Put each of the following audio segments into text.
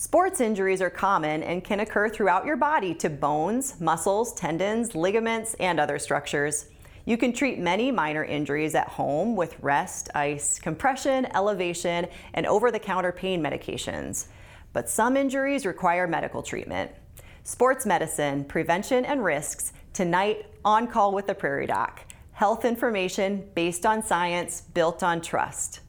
Sports injuries are common and can occur throughout your body to bones, muscles, tendons, ligaments, and other structures. You can treat many minor injuries at home with rest, ice, compression, elevation, and over the counter pain medications. But some injuries require medical treatment. Sports medicine, prevention, and risks tonight on call with the Prairie Doc. Health information based on science, built on trust.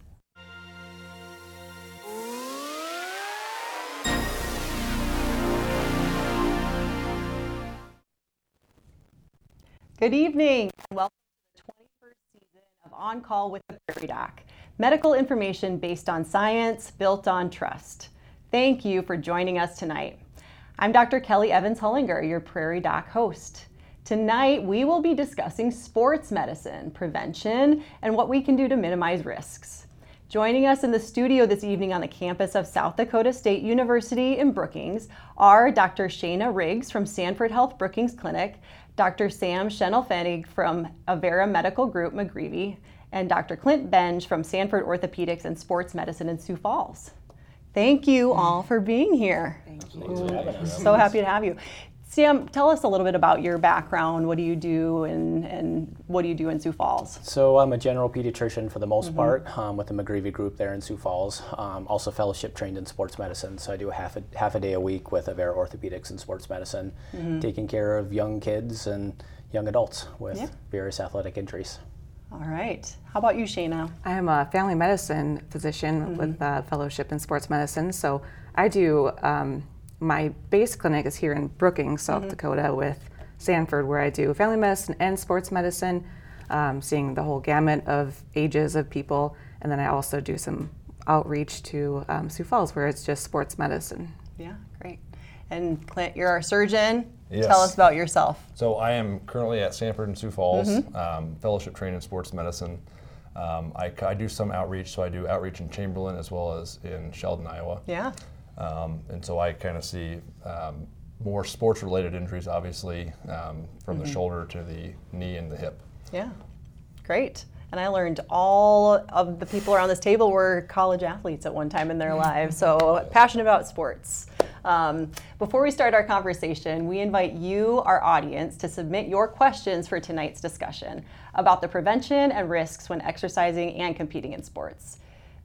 Good evening and welcome to the 21st season of On Call with the Prairie Doc. Medical information based on science, built on trust. Thank you for joining us tonight. I'm Dr. Kelly Evans Hullinger, your Prairie Doc host. Tonight, we will be discussing sports medicine, prevention, and what we can do to minimize risks. Joining us in the studio this evening on the campus of South Dakota State University in Brookings are Dr. Shayna Riggs from Sanford Health Brookings Clinic, Dr. Sam Schimelpfenig from Avera Medical Group McGreevy, and Dr. Clint Benge from Sanford Orthopedics and Sports Medicine in Sioux Falls. Thank you all for being here. Thank you. So happy to have you. Sam, tell us a little bit about your background. What do you do, and, and what do you do in Sioux Falls? So I'm a general pediatrician for the most mm-hmm. part um, with the McGreevy Group there in Sioux Falls. Um, also fellowship trained in sports medicine, so I do a half a half a day a week with Avera Orthopedics and Sports Medicine, mm-hmm. taking care of young kids and young adults with yeah. various athletic injuries. All right. How about you, Shana? I am a family medicine physician mm-hmm. with a fellowship in sports medicine, so I do. Um, my base clinic is here in Brookings, South mm-hmm. Dakota, with Sanford, where I do family medicine and sports medicine, um, seeing the whole gamut of ages of people. And then I also do some outreach to um, Sioux Falls, where it's just sports medicine. Yeah, great. And Clint, you're our surgeon. Yes. Tell us about yourself. So I am currently at Sanford and Sioux Falls, mm-hmm. um, fellowship trained in sports medicine. Um, I, I, do some outreach, so I do outreach in Chamberlain as well as in Sheldon, Iowa. Yeah. Um, and so I kind of see um, more sports related injuries, obviously, um, from mm-hmm. the shoulder to the knee and the hip. Yeah, great. And I learned all of the people around this table were college athletes at one time in their lives, so passionate about sports. Um, before we start our conversation, we invite you, our audience, to submit your questions for tonight's discussion about the prevention and risks when exercising and competing in sports.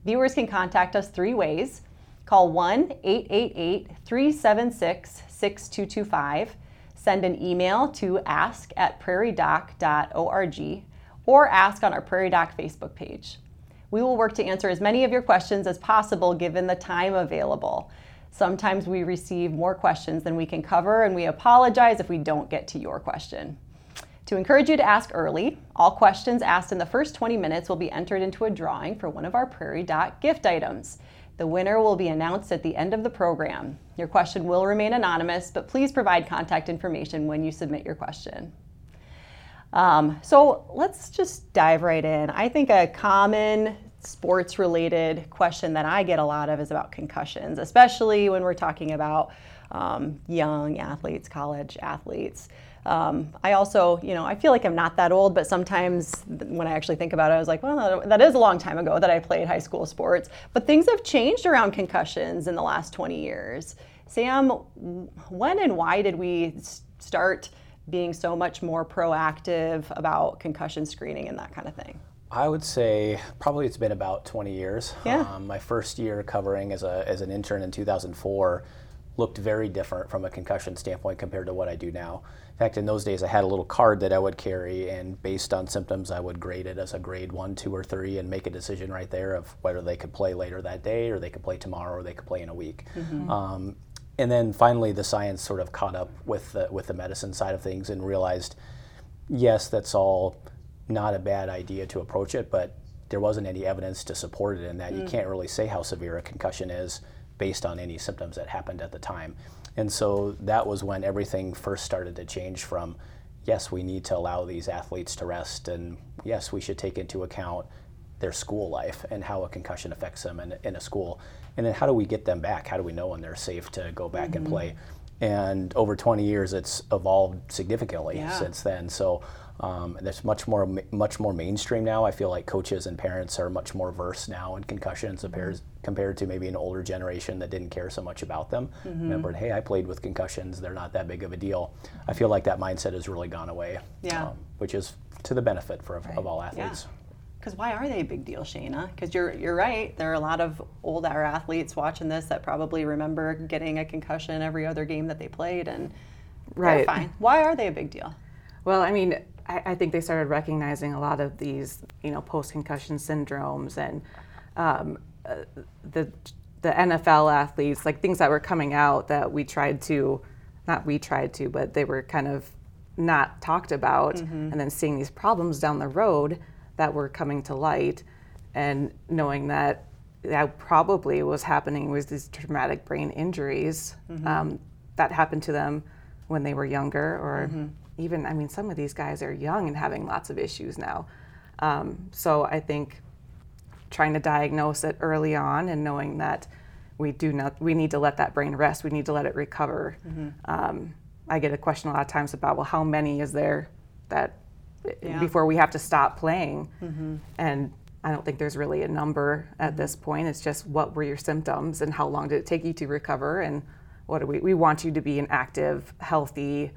Viewers can contact us three ways Call 1 888 376 6225. Send an email to ask at prairiedoc.org or ask on our Prairie Doc Facebook page. We will work to answer as many of your questions as possible given the time available. Sometimes we receive more questions than we can cover, and we apologize if we don't get to your question. To encourage you to ask early, all questions asked in the first 20 minutes will be entered into a drawing for one of our Prairie Doc gift items. The winner will be announced at the end of the program. Your question will remain anonymous, but please provide contact information when you submit your question. Um, so let's just dive right in. I think a common sports related question that I get a lot of is about concussions, especially when we're talking about um, young athletes, college athletes. Um, I also, you know, I feel like I'm not that old, but sometimes when I actually think about it, I was like, well, that is a long time ago that I played high school sports. But things have changed around concussions in the last 20 years. Sam, when and why did we start being so much more proactive about concussion screening and that kind of thing? I would say probably it's been about 20 years. Yeah. Um, my first year covering as, a, as an intern in 2004 looked very different from a concussion standpoint compared to what I do now. In fact, in those days, I had a little card that I would carry, and based on symptoms, I would grade it as a grade one, two, or three, and make a decision right there of whether they could play later that day, or they could play tomorrow, or they could play in a week. Mm-hmm. Um, and then finally, the science sort of caught up with the, with the medicine side of things and realized, yes, that's all not a bad idea to approach it, but there wasn't any evidence to support it in that. Mm. You can't really say how severe a concussion is based on any symptoms that happened at the time. And so that was when everything first started to change from, yes, we need to allow these athletes to rest, and yes, we should take into account their school life and how a concussion affects them in, in a school. And then how do we get them back? How do we know when they're safe to go back mm-hmm. and play? And over 20 years, it's evolved significantly yeah. since then. So um, there's much more much more mainstream now. I feel like coaches and parents are much more versed now in concussions compared compared to maybe an older generation that didn't care so much about them. Mm-hmm. Remembered, hey, I played with concussions; they're not that big of a deal. I feel like that mindset has really gone away. Yeah. Um, which is to the benefit for right. of all athletes. Yeah because why are they a big deal, Shayna? Because you're you're right. There are a lot of older athletes watching this that probably remember getting a concussion every other game that they played, and right. fine. Why are they a big deal? Well, I mean, I, I think they started recognizing a lot of these, you know, post-concussion syndromes and um, uh, the the NFL athletes, like things that were coming out that we tried to, not we tried to, but they were kind of not talked about, mm-hmm. and then seeing these problems down the road that were coming to light and knowing that that probably was happening was these traumatic brain injuries mm-hmm. um, that happened to them when they were younger or mm-hmm. Even i mean some of these guys are young and having lots of issues now um, so i think trying to diagnose it early on and knowing that we do not we need to let that brain rest we need to let it recover mm-hmm. um, i get a question a lot of times about well how many is there that yeah. before we have to stop playing. Mm-hmm. And I don't think there's really a number at mm-hmm. this point. It's just what were your symptoms and how long did it take you to recover and what do we we want you to be an active, healthy,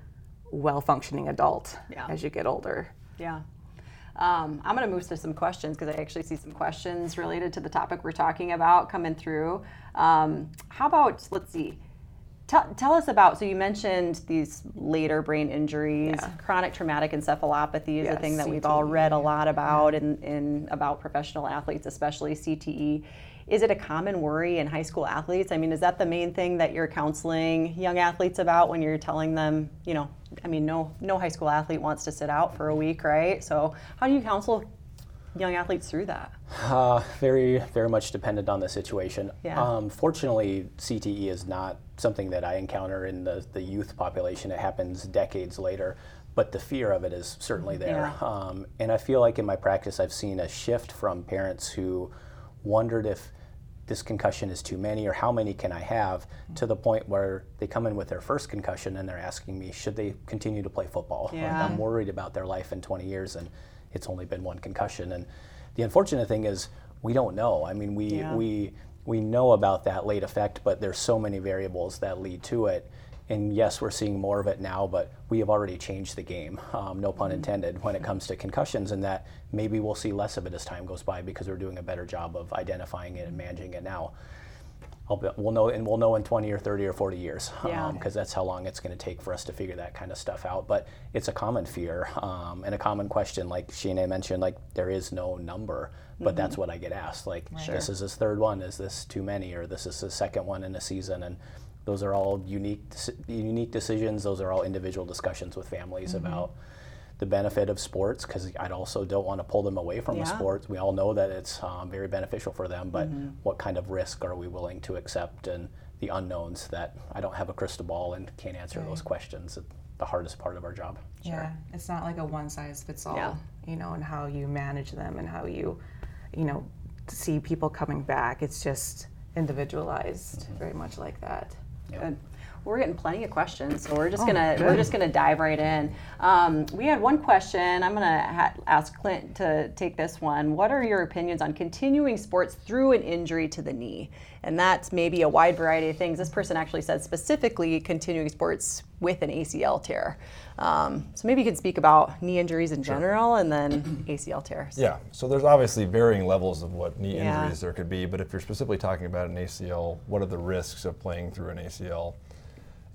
well functioning adult yeah. as you get older. Yeah. Um, I'm going to move to some questions because I actually see some questions related to the topic we're talking about coming through. Um, how about, let's see, Tell, tell us about, so you mentioned these later brain injuries, yeah. chronic traumatic encephalopathy is yes, a thing that CTE, we've all read a lot about yeah. in, in about professional athletes, especially CTE. Is it a common worry in high school athletes? I mean, is that the main thing that you're counseling young athletes about when you're telling them, you know, I mean, no, no high school athlete wants to sit out for a week, right? So, how do you counsel young athletes through that? Uh, very, very much dependent on the situation. Yeah. Um, fortunately, CTE is not something that I encounter in the, the youth population. It happens decades later, but the fear of it is certainly there. Yeah. Um, and I feel like in my practice, I've seen a shift from parents who wondered if this concussion is too many or how many can I have to the point where they come in with their first concussion and they're asking me, should they continue to play football? Yeah. Like I'm worried about their life in 20 years and it's only been one concussion. And the unfortunate thing is we don't know. I mean, we, yeah. we, we know about that late effect, but there's so many variables that lead to it. And yes, we're seeing more of it now, but we have already changed the game, um, no pun mm-hmm. intended, when it comes to concussions, and that maybe we'll see less of it as time goes by because we're doing a better job of identifying it and managing it now. Be, we'll know, and we'll know in 20 or 30 or 40 years, because yeah. um, that's how long it's going to take for us to figure that kind of stuff out. But it's a common fear um, and a common question, like Sheena mentioned, like there is no number, but mm-hmm. that's what I get asked. Like, this is his third one. Is this too many, or this is the second one in a season? And those are all unique, unique decisions. Those are all individual discussions with families mm-hmm. about the benefit of sports because I also don't want to pull them away from yeah. the sports. We all know that it's um, very beneficial for them, but mm-hmm. what kind of risk are we willing to accept and the unknowns that I don't have a crystal ball and can't answer right. those questions. The hardest part of our job. Sure. Yeah, it's not like a one size fits all, yeah. you know, and how you manage them and how you, you know, see people coming back. It's just individualized, mm-hmm. very much like that. Yep. Good we're getting plenty of questions, so we're just oh, gonna good. we're just gonna dive right in. Um, we had one question. I'm gonna ha- ask Clint to take this one. What are your opinions on continuing sports through an injury to the knee? And that's maybe a wide variety of things. This person actually said specifically continuing sports with an ACL tear. Um, so maybe you can speak about knee injuries in general sure. and then ACL tears. Yeah, so there's obviously varying levels of what knee yeah. injuries there could be, but if you're specifically talking about an ACL, what are the risks of playing through an ACL?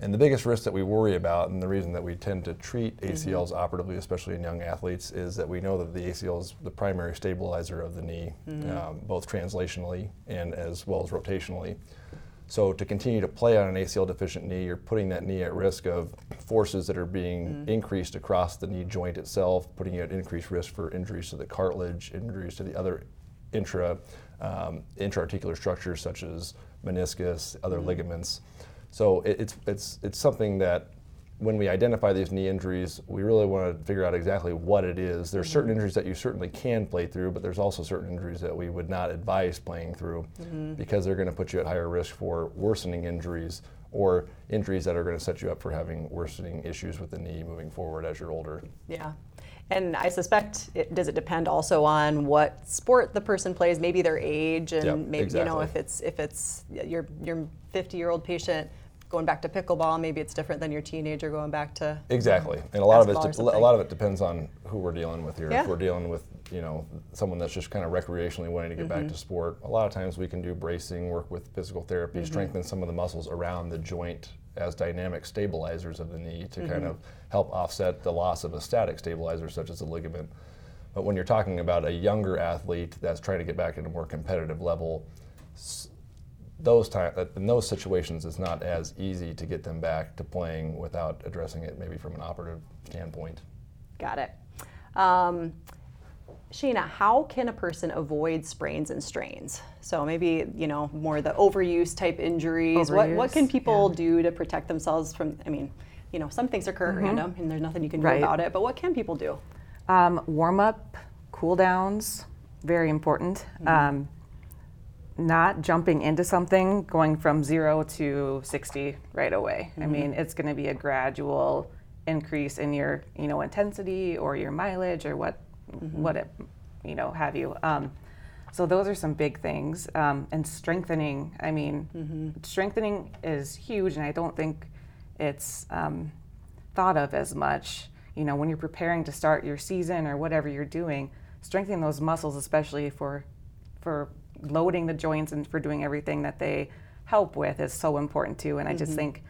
And the biggest risk that we worry about, and the reason that we tend to treat ACLs mm-hmm. operatively, especially in young athletes, is that we know that the ACL is the primary stabilizer of the knee, mm-hmm. um, both translationally and as well as rotationally. So to continue to play on an ACL deficient knee, you're putting that knee at risk of forces that are being mm-hmm. increased across the knee joint itself, putting you at increased risk for injuries to the cartilage, injuries to the other intra um, intra-articular structures such as meniscus, other mm-hmm. ligaments. So it, it's it's it's something that when we identify these knee injuries, we really want to figure out exactly what it is. There are certain Mm-hmm. injuries that you certainly can play through, but there's also certain injuries that we would not advise playing through Mm-hmm. because they're going to put you at higher risk for worsening injuries or injuries that are going to set you up for having worsening issues with the knee moving forward as you're older. Yeah. And I suspect it does it depend also on what sport the person plays, maybe their age, and Yep, maybe you know if it's if it's your your 50 year old patient going back to pickleball, maybe it's different than your teenager going back to Exactly, and a lot of it or a lot of it depends on who we're dealing with here. Yeah. If we're dealing with you know someone that's just kind of recreationally wanting to get back Mm-hmm. to sport, a lot of times we can do bracing, work with physical therapy, Mm-hmm. strengthen some of the muscles around the joint as dynamic stabilizers of the knee to Mm-hmm. kind of help offset the loss of a static stabilizer such as a ligament. But when you're talking about a younger athlete that's trying to get back at a more competitive level, those time in those situations it's not as easy to get them back to playing without addressing it maybe from an operative standpoint. Got it. Um, Sheena, how can a person avoid sprains and strains? So maybe you know more the overuse type injuries. What what can Overuse, people do to protect themselves from? I mean, you know, some things occur at random, and there's nothing you can do Right. about it. But what can people do? Um, warm up, cool downs, very important. Um, not jumping into something, going from zero to 60 right away. I mean, it's going to be a gradual increase in your, you know, intensity or your mileage or what, what it, you know, have you. Um, so those are some big things. Um, and strengthening, I mean, strengthening is huge, and I don't think it's um, thought of as much. You know, when you're preparing to start your season or whatever you're doing, strengthening those muscles, especially for for loading the joints and for doing everything that they help with, is so important too. And I just think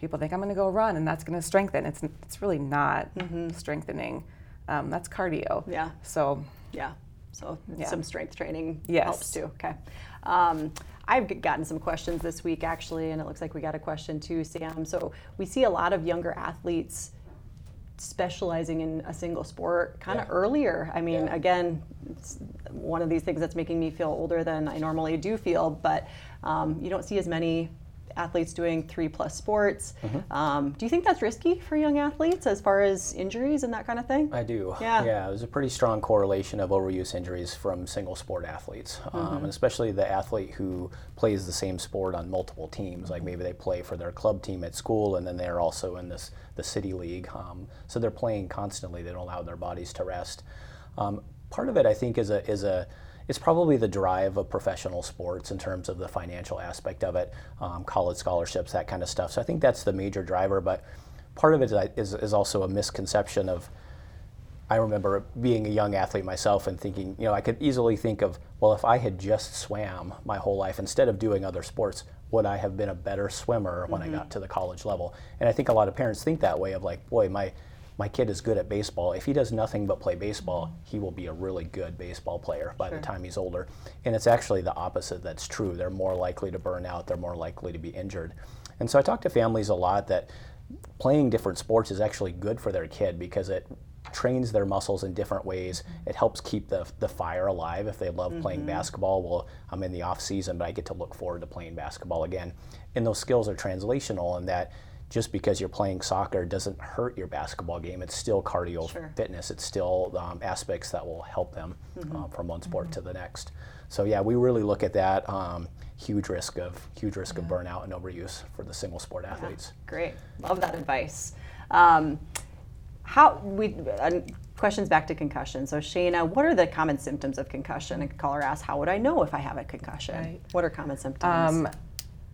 people think I'm going to go run and that's going to strengthen. It's it's really not strengthening. Um, that's cardio. Yeah. So Yeah. So Yeah. some strength training Yes. helps too. Okay. Um, I've gotten some questions this week actually, and it looks like we got a question too, Sam. So we see a lot of younger athletes specializing in a single sport kind of Yeah. earlier. I mean, Yeah. again, it's one of these things that's making me feel older than I normally do feel, but um, you don't see as many athletes doing three plus sports. Mm-hmm. Um, do you think that's risky for young athletes as far as injuries and that kind of thing? I do. Yeah. Yeah, there's a pretty strong correlation of overuse injuries from single sport athletes, um, and especially the athlete who plays the same sport on multiple teams. Like maybe they play for their club team at school, and then they're also in this the city league. Um, so they're playing constantly. They don't allow their bodies to rest. Um, part of it, I think, is a is a it's probably the drive of professional sports in terms of the financial aspect of it, um, college scholarships, that kind of stuff. So I think that's the major driver. But part of it is, is, is also a misconception of I remember being a young athlete myself and thinking, you know, I could easily think of, well, if I had just swam my whole life instead of doing other sports, would I have been a better swimmer when I got to the college level? And I think a lot of parents think that way of like, boy, my my kid is good at baseball. If he does nothing but play baseball, he will be a really good baseball player by the time he's older. And it's actually the opposite that's true. They're more likely to burn out, they're more likely to be injured. And so I talk to families a lot that playing different sports is actually good for their kid because it trains their muscles in different ways. It helps keep the, the fire alive. If they love playing mm-hmm. basketball, well, I'm in the off season, but I get to look forward to playing basketball again. And those skills are translational in that just because you're playing soccer doesn't hurt your basketball game. It's still cardio Sure. fitness. It's still um, aspects that will help them uh, from one sport to the next. So yeah, we really look at that. Um, huge risk of huge risk of burnout and overuse for the single sport athletes. Great, love that advice. Um, how we uh, questions back to concussion. So Shayna, what are the common symptoms of concussion? And caller asks, how would I know if I have a concussion? Right. What are common symptoms?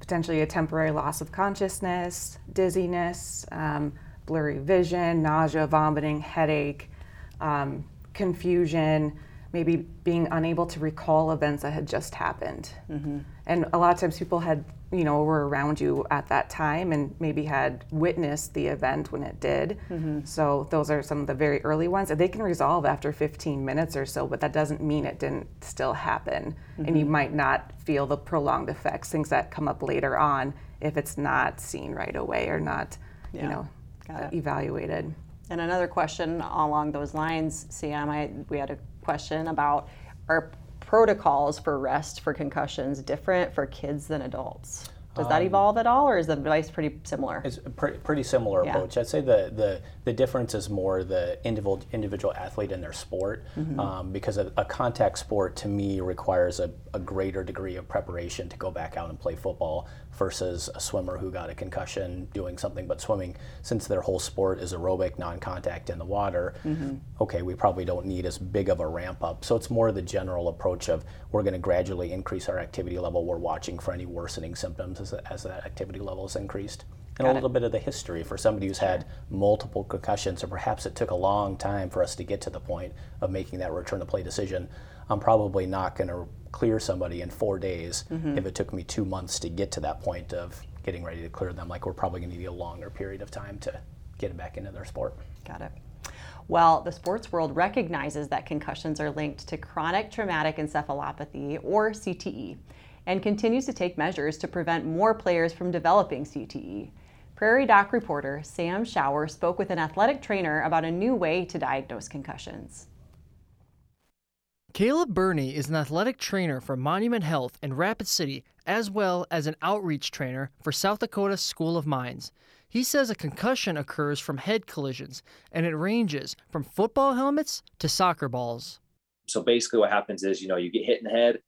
Potentially a temporary loss of consciousness, dizziness, um, blurry vision, nausea, vomiting, headache, um, confusion, maybe being unable to recall events that had just happened. And a lot of times people had, you know, were around you at that time and maybe had witnessed the event when it did. Mm-hmm. So those are some of the very early ones. And they can resolve after 15 minutes or so, but that doesn't mean it didn't still happen. And you mm-hmm. might not feel the prolonged effects, things that come up later on if it's not seen right away or not, Yeah. you know, Got evaluated. and another question along those lines, Sam, I, we had a question about are protocols for rest for concussions different for kids than adults? Does that evolve at all, or is the device pretty similar? It's a pretty, pretty similar Yeah. approach. I'd say the, the, the difference is more the individual, individual athlete and their sport, um, because a, a contact sport to me requires a, a greater degree of preparation to go back out and play football versus a swimmer who got a concussion doing something but swimming. Since their whole sport is aerobic, non-contact in the water, mm-hmm. okay, we probably don't need as big of a ramp up. So it's more the general approach of we're going to gradually increase our activity level. We're watching for any worsening symptoms as, as that activity level is increased. And a little bit of the history for somebody who's had multiple concussions, or perhaps it took a long time for us to get to the point of making that return to play decision. I'm probably not going to clear somebody in four days mm-hmm. if it took me two months to get to that point of getting ready to clear them. Like we're probably going to need a longer period of time to get them back into their sport. Got it. Well, the sports world recognizes that concussions are linked to chronic traumatic encephalopathy, or CTE, and continues to take measures to prevent more players from developing CTE. Prairie Doc reporter Sam Shower spoke with an athletic trainer about a new way to diagnose concussions. Caleb Burney is an athletic trainer for Monument Health in Rapid City, as well as an outreach trainer for South Dakota School of Mines. He says a concussion occurs from head collisions, and it ranges from football helmets to soccer balls. So basically, what happens is, you know, you get hit in the head,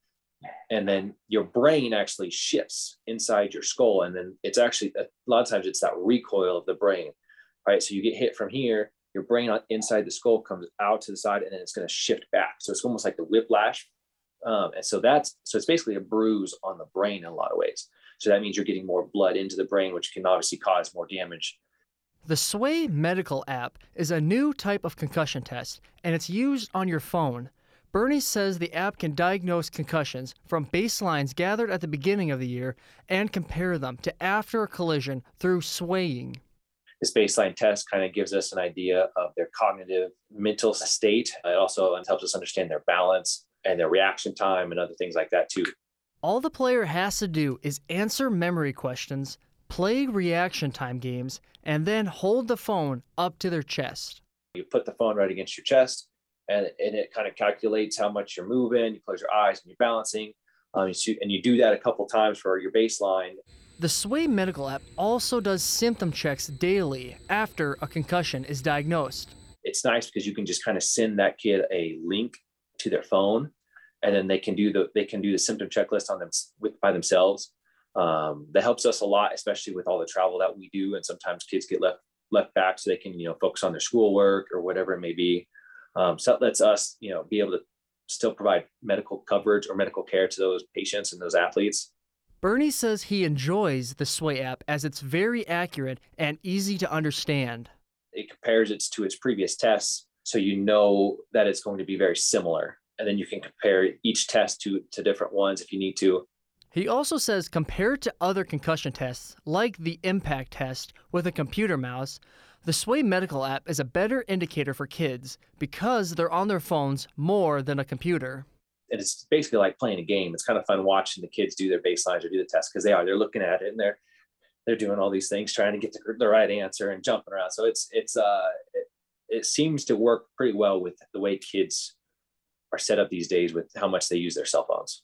and then your brain actually shifts inside your skull, and then it's actually a lot of times it's that recoil of the brain, right? So you get hit from here, your brain on- inside the skull comes out to the side, and then it's going to shift back. So it's almost like the whiplash, um, and so that's so it's basically a bruise on the brain in a lot of ways. So that means you're getting more blood into the brain, which can obviously cause more damage The Sway Medical app is a new type of concussion test, and it's used on your phone. Burney says the app can diagnose concussions from baselines gathered at the beginning of the year and compare them to after a collision through swaying. This baseline test kind of gives us an idea of their cognitive mental state. It also helps us understand their balance and their reaction time and other things like that too. All the player has to do is answer memory questions, play reaction time games, and then hold the phone up to their chest. You put the phone right against your chest and, and it kind of calculates how much you're moving. You close your eyes and you're balancing. Um, you and you do that a couple times for your baseline. The Sway Medical app also does symptom checks daily after a concussion is diagnosed. It's nice because you can just kind of send that kid a link to their phone and then they can do the they can do the symptom checklist on them with by themselves. Um, that helps us a lot especially with all the travel that we do and sometimes kids get left left back so they can you know focus on their schoolwork or whatever it may be. Um, so that lets us you know be able to still provide medical coverage or medical care to those patients and those athletes Burney says he enjoys the Sway app as it's very accurate and easy to understand. it compares it to its previous tests so you know that it's going to be very similar and then you can compare each test to to different ones if you need to He also says compared to other concussion tests, like the impact test with a computer mouse, the Sway Medical app is a better indicator for kids because they're on their phones more than a computer. And it's basically like playing a game. It's kind of fun watching the kids do their baselines or do the test because they are they're looking at it and they're they're doing all these things trying to get the, the right answer and jumping around. So it's it's uh it, it seems to work pretty well with the way kids are set up these days with how much they use their cell phones.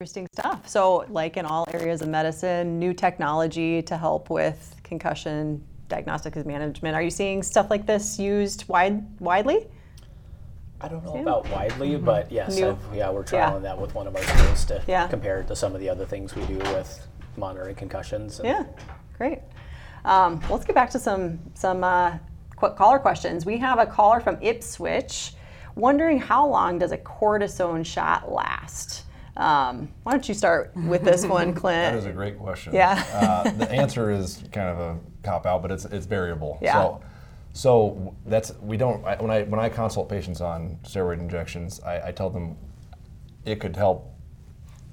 Interesting stuff. So, like in all areas of medicine, new technology to help with concussion diagnostics and management. Are you seeing stuff like this used wide widely? I don't know about widely, but yes, New- I've, yeah, we're Yeah. that with one of our schools to Yeah. compare it to some of the other things we do with monitoring concussions. and- Yeah, great. Um, let's get back to some some uh, qu- caller questions. We have a caller from Ipswich wondering how long does a cortisone shot last? Um, why don't you start with this one, Clint? That is a great question. Yeah. uh, the answer is kind of a cop out, but it's it's variable. Yeah. So, so that's we don't I, when I when I consult patients on steroid injections, I, I tell them it could help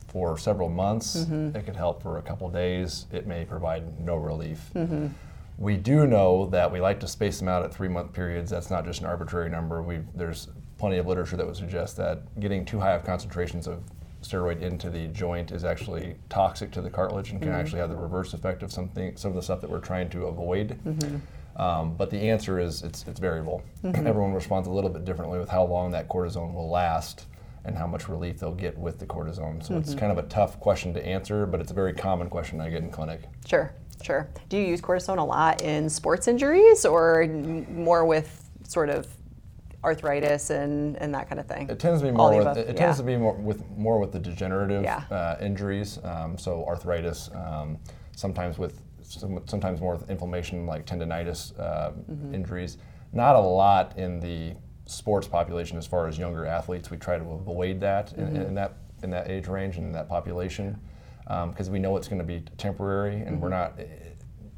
for several months. Mm-hmm. It could help for a couple days. It may provide no relief. Mm-hmm. We do know that we like to space them out at three month periods. That's not just an arbitrary number. We there's plenty of literature that would suggest that getting too high of concentrations of steroid into the joint is actually toxic to the cartilage and can Mm-hmm. actually have the reverse effect of something, some of the stuff that we're trying to avoid. Mm-hmm. Um, but the answer is it's, it's variable. Everyone responds a little bit differently with how long that cortisone will last and how much relief they'll get with the cortisone. So Mm-hmm. it's kind of a tough question to answer, but it's a very common question I get in clinic. Sure, sure. Do you use cortisone a lot in sports injuries or more with sort of arthritis and, and that kind of thing? It tends to be more. With, it, yeah. tends to be more with more with the degenerative Yeah. uh, injuries. Um, so arthritis, um, sometimes with some, sometimes more with inflammation like tendonitis uh, Mm-hmm. injuries. Not a lot in the sports population as far as younger athletes. We try to avoid that in, Mm-hmm. in that in that age range and in that population because we know it's going to be temporary and we're Mm-hmm. not.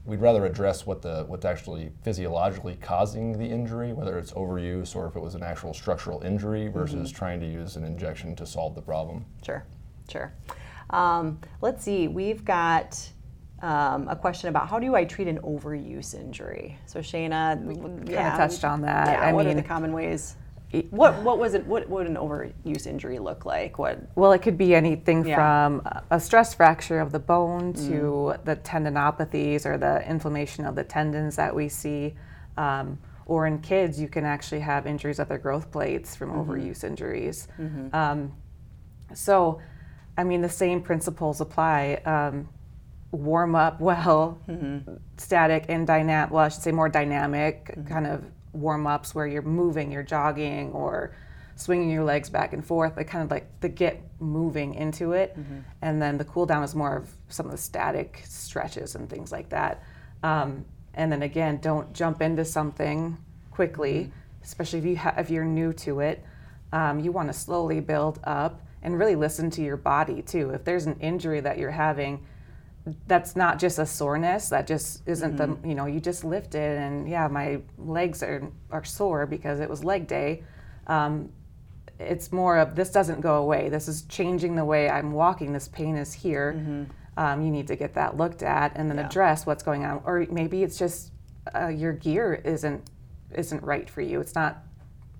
We'd rather address what the what's actually physiologically causing the injury, whether it's overuse or if it was an actual structural injury, versus trying to use an injection to solve the problem. Sure, sure. Um, let's see, we've got um, a question about how do I treat an overuse injury? So Shana, we kinda touched on that. Yeah, I what are the common ways? What what was it? What would an overuse injury look like? What? Well, it could be anything Yeah. from a stress fracture of the bone to the tendinopathies or the inflammation of the tendons that we see. Um, or in kids, you can actually have injuries of their growth plates from overuse injuries. Um, so, I mean, the same principles apply. Um, warm up well, static and dynamic, well, I should say more dynamic kind of warm ups where you're moving, you're jogging or swinging your legs back and forth, like kind of like the get moving into it. And then the cool down is more of some of the static stretches and things like that. Um, and then again, don't jump into something quickly, especially if you ha- if you're new to it. Um, you want to slowly build up and really listen to your body too. If there's an injury that you're having, that's not just a soreness. That just isn't the you know you just lifted and yeah my legs are are sore because it was leg day. Um, it's more of this doesn't go away. This is changing the way I'm walking. This pain is here. Um, you need to get that looked at and then address what's going on. Or maybe it's just uh, your gear isn't isn't right for you. It's not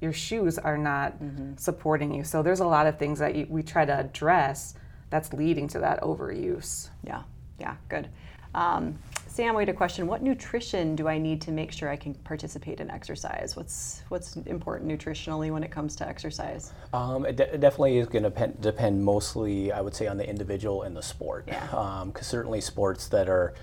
your shoes are not supporting you. So there's a lot of things that you, we try to address that's leading to that overuse. Yeah, yeah, good. Um, Sam, we had a question. What nutrition do I need to make sure I can participate in exercise? What's what's important nutritionally when it comes to exercise? Um, it, de- it definitely is going to depend, depend mostly, I would say, on the individual and the sport. Yeah. Because certainly sports that are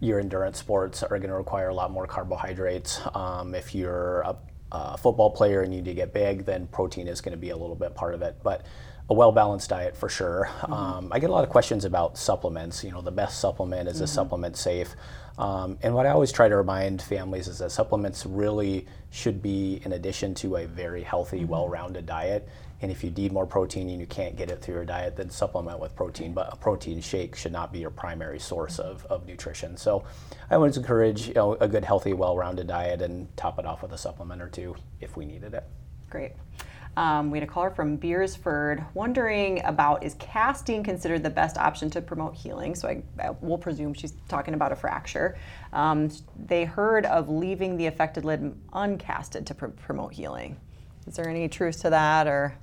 your endurance sports are going to require a lot more carbohydrates. Um, if you're a, a football player and you need to get big, then protein is going to be a little bit part of it. But a well balanced diet for sure. Um, I get a lot of questions about supplements. You know, the best supplement is a supplement safe. Um, and what I always try to remind families is that supplements really should be in addition to a very healthy, well rounded diet. And if you need more protein and you can't get it through your diet, then supplement with protein. But a protein shake should not be your primary source of, of nutrition. So I always encourage you know, a good, healthy, well rounded diet and top it off with a supplement or two if we needed it. Great. Um, we had a caller from Beresford wondering about is casting considered the best option to promote healing? So I, I will presume she's talking about a fracture. Um, they heard of leaving the affected limb uncasted to pr- promote healing. Is there any truth to that, or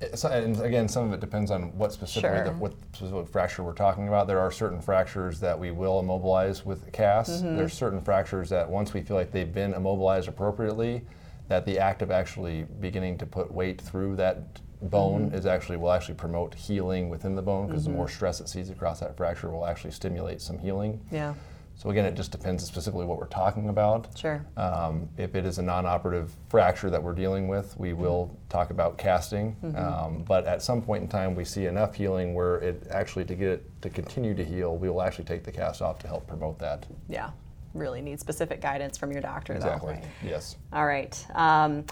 It's, and again, some of it depends on what specifically Sure. the, what specific fracture we're talking about. There are certain fractures that we will immobilize with a cast. Mm-hmm. There's certain fractures that once we feel like they've been immobilized appropriately, that the act of actually beginning to put weight through that bone Mm-hmm. is actually will actually promote healing within the bone because the more stress it sees across that fracture will actually stimulate some healing. yeah, So again, it just depends specifically what we're talking about. sure, Um, if it is a non-operative fracture that we're dealing with, we will talk about casting. Um, but at some point in time, we see enough healing where it actually to get it to continue to heal, we will actually take the cast off to help promote that. yeah. Really need specific guidance from your doctor, Exactly. though. Yes. All right. Um,